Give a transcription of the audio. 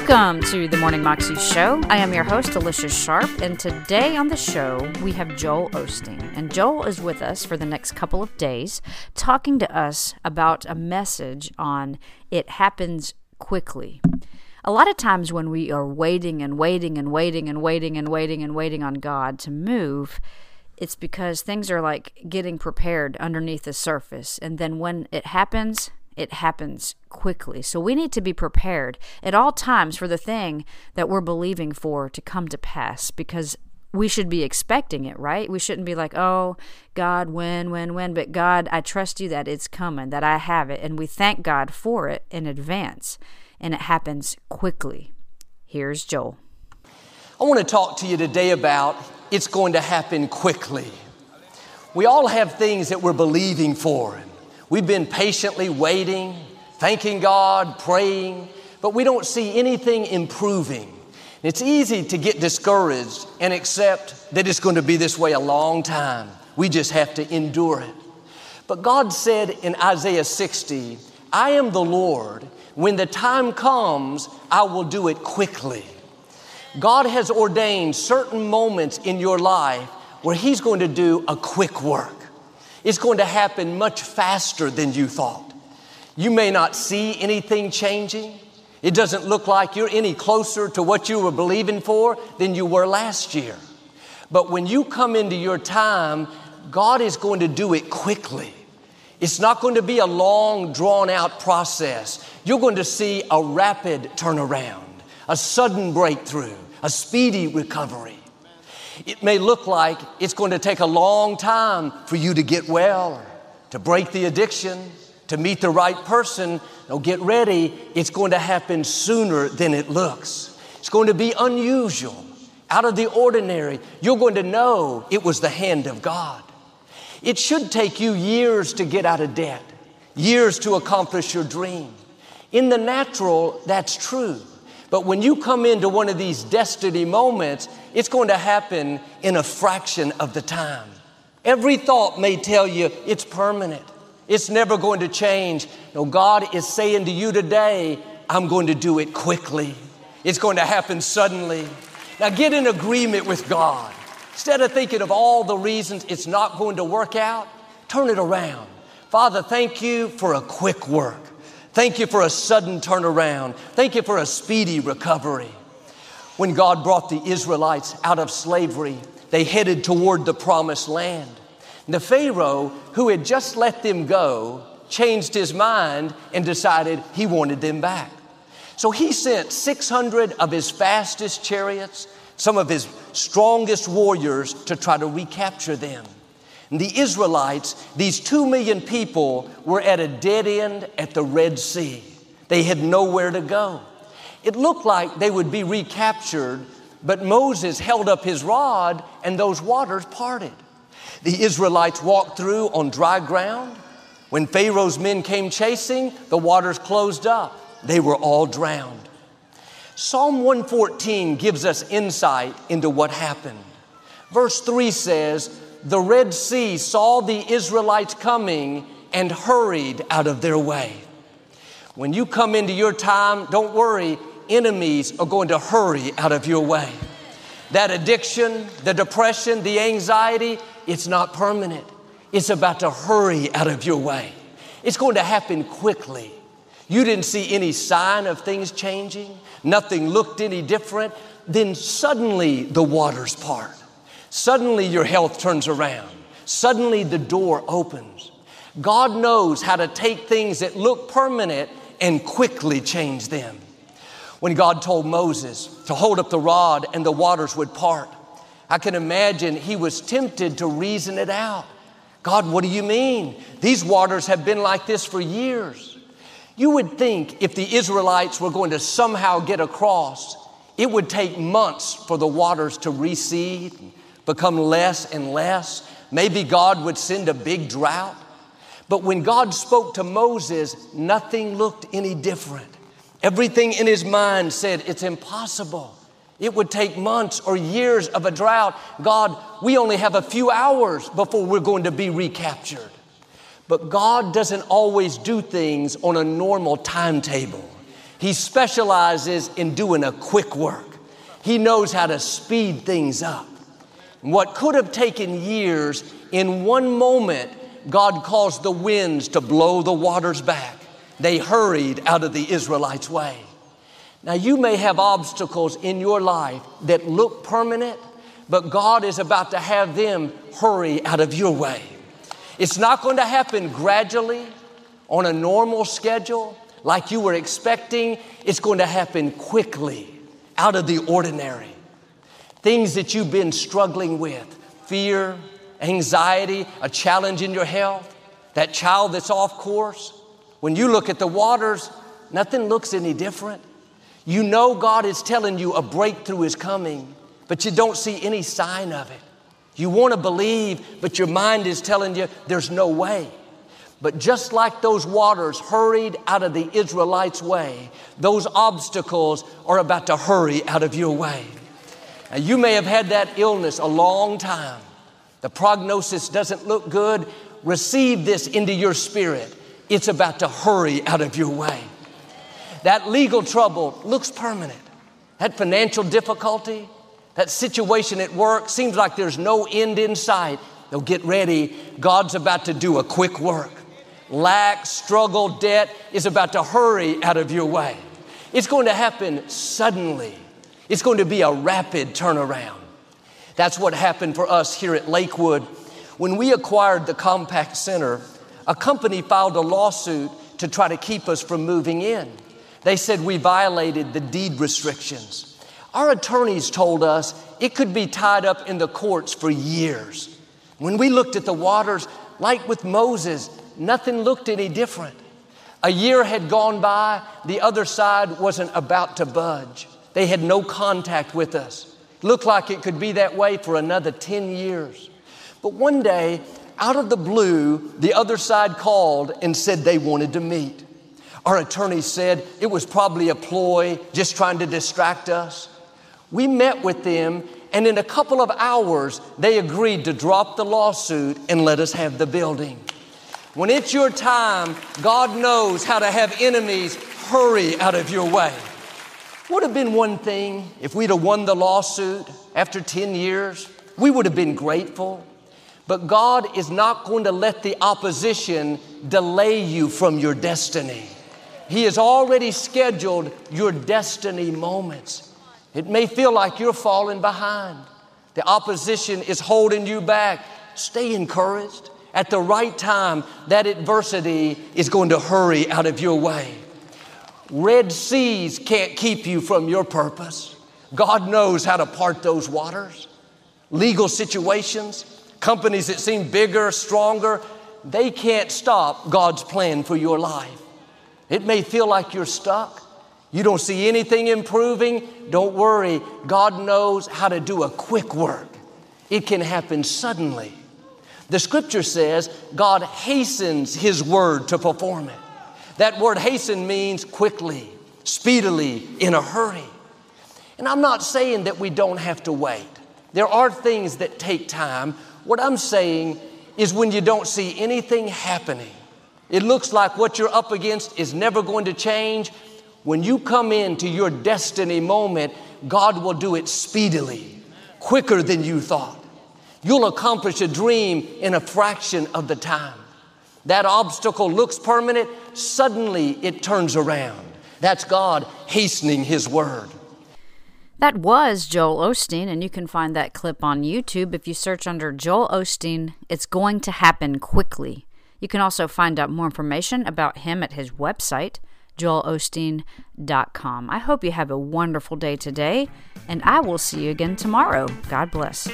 Welcome to the Morning Moxie Show. I am your host, Alicia Sharp, and today on the show we have Joel Osteen. And Joel is with us for the next couple of days talking to us about a message on it happens quickly. A lot of times when we are waiting and waiting and waiting and waiting and waiting and waiting on God to move, it's because things are like getting prepared underneath the surface. And then when it happens, it happens quickly. So we need to be prepared at all times for the thing that we're believing for to come to pass because we should be expecting it, right? We shouldn't be like, oh, God, when, when, when. But God, I trust you that it's coming, that I have it. And we thank God for it in advance. And it happens quickly. Here's Joel. I want to talk to you today about it's going to happen quickly. We all have things that we're believing for. We've been patiently waiting, thanking God, praying, but we don't see anything improving. It's easy to get discouraged and accept that it's going to be this way a long time. We just have to endure it. But God said in Isaiah 60, I am the Lord. When the time comes, I will do it quickly. God has ordained certain moments in your life where He's going to do a quick work. It's going to happen much faster than you thought. You may not see anything changing. It doesn't look like you're any closer to what you were believing for than you were last year. But when you come into your time, God is going to do it quickly. It's not going to be a long, drawn out process. You're going to see a rapid turnaround, a sudden breakthrough, a speedy recovery. It may look like it's going to take a long time for you to get well, to break the addiction, to meet the right person. Now get ready, it's going to happen sooner than it looks. It's going to be unusual, out of the ordinary. You're going to know it was the hand of God. It should take you years to get out of debt, years to accomplish your dream. In the natural, that's true. But when you come into one of these destiny moments, it's going to happen in a fraction of the time. Every thought may tell you it's permanent. It's never going to change. No, God is saying to you today, I'm going to do it quickly. It's going to happen suddenly. Now get in agreement with God. Instead of thinking of all the reasons it's not going to work out, turn it around. Father, thank you for a quick work. Thank you for a sudden turnaround. Thank you for a speedy recovery. When God brought the Israelites out of slavery, they headed toward the promised land. The Pharaoh, who had just let them go, changed his mind and decided he wanted them back. So he sent 600 of his fastest chariots, some of his strongest warriors to try to recapture them. The Israelites, these two million people, were at a dead end at the Red Sea. They had nowhere to go. It looked like they would be recaptured, but Moses held up his rod and those waters parted. The Israelites walked through on dry ground. When Pharaoh's men came chasing, the waters closed up. They were all drowned. Psalm 114 gives us insight into what happened. Verse 3 says, the Red Sea saw the Israelites coming and hurried out of their way. When you come into your time, don't worry, enemies are going to hurry out of your way. That addiction, the depression, the anxiety, it's not permanent. It's about to hurry out of your way. It's going to happen quickly. You didn't see any sign of things changing, nothing looked any different. Then suddenly the waters part. Suddenly your health turns around. Suddenly the door opens. God knows how to take things that look permanent and quickly change them. When God told Moses to hold up the rod and the waters would part, I can imagine he was tempted to reason it out. God, what do you mean? These waters have been like this for years. You would think if the Israelites were going to somehow get across, it would take months for the waters to recede, become less and less. Maybe God would send a big drought. But when God spoke to Moses, nothing looked any different. Everything in his mind said, It's impossible. It would take months or years of a drought. God, we only have a few hours before we're going to be recaptured. But God doesn't always do things on a normal timetable. He specializes in doing a quick work. He knows how to speed things up. What could have taken years, in one moment, God caused the winds to blow the waters back. They hurried out of the Israelites' way. Now, you may have obstacles in your life that look permanent, but God is about to have them hurry out of your way. It's not going to happen gradually on a normal schedule like you were expecting. It's going to happen quickly out of the ordinary. Things that you've been struggling with fear, anxiety, a challenge in your health, that child that's off course. When you look at the waters, nothing looks any different. You know God is telling you a breakthrough is coming, but you don't see any sign of it. You want to believe, but your mind is telling you there's no way. But just like those waters hurried out of the Israelites' way, those obstacles are about to hurry out of your way. Now, you may have had that illness a long time. The prognosis doesn't look good. Receive this into your spirit. It's about to hurry out of your way. That legal trouble looks permanent. That financial difficulty, that situation at work seems like there's no end in sight. They'll get ready. God's about to do a quick work. Lack, struggle, debt is about to hurry out of your way. It's going to happen suddenly. It's going to be a rapid turnaround. That's what happened for us here at Lakewood. When we acquired the Compaq Center, a company filed a lawsuit to try to keep us from moving in. They said we violated the deed restrictions. Our attorneys told us it could be tied up in the courts for years. When we looked at the waters, like with Moses, nothing looked any different. A year had gone by, the other side wasn't about to budge. They had no contact with us. Looked like it could be that way for another 10 years. But one day, out of the blue, the other side called and said they wanted to meet. Our attorney said it was probably a ploy, just trying to distract us. We met with them, and in a couple of hours, they agreed to drop the lawsuit and let us have the building. When it's your time, God knows how to have enemies hurry out of your way. Would have been one thing if we'd have won the lawsuit after 10 years. We would have been grateful. But God is not going to let the opposition delay you from your destiny. He has already scheduled your destiny moments. It may feel like you're falling behind. The opposition is holding you back. Stay encouraged. At the right time, that adversity is going to hurry out of your way. Red seas can't keep you from your purpose. God knows how to part those waters. Legal situations, companies that seem bigger, stronger, they can't stop God's plan for your life. It may feel like you're stuck. You don't see anything improving. Don't worry. God knows how to do a quick work. It can happen suddenly. The scripture says God hastens his word to perform it. That word hasten means quickly, speedily, in a hurry. And I'm not saying that we don't have to wait. There are things that take time. What I'm saying is when you don't see anything happening, it looks like what you're up against is never going to change. When you come into your destiny moment, God will do it speedily, quicker than you thought. You'll accomplish a dream in a fraction of the time. That obstacle looks permanent, suddenly it turns around. That's God hastening His word. That was Joel Osteen, and you can find that clip on YouTube if you search under Joel Osteen. It's going to happen quickly. You can also find out more information about him at his website, joelosteen.com. I hope you have a wonderful day today, and I will see you again tomorrow. God bless.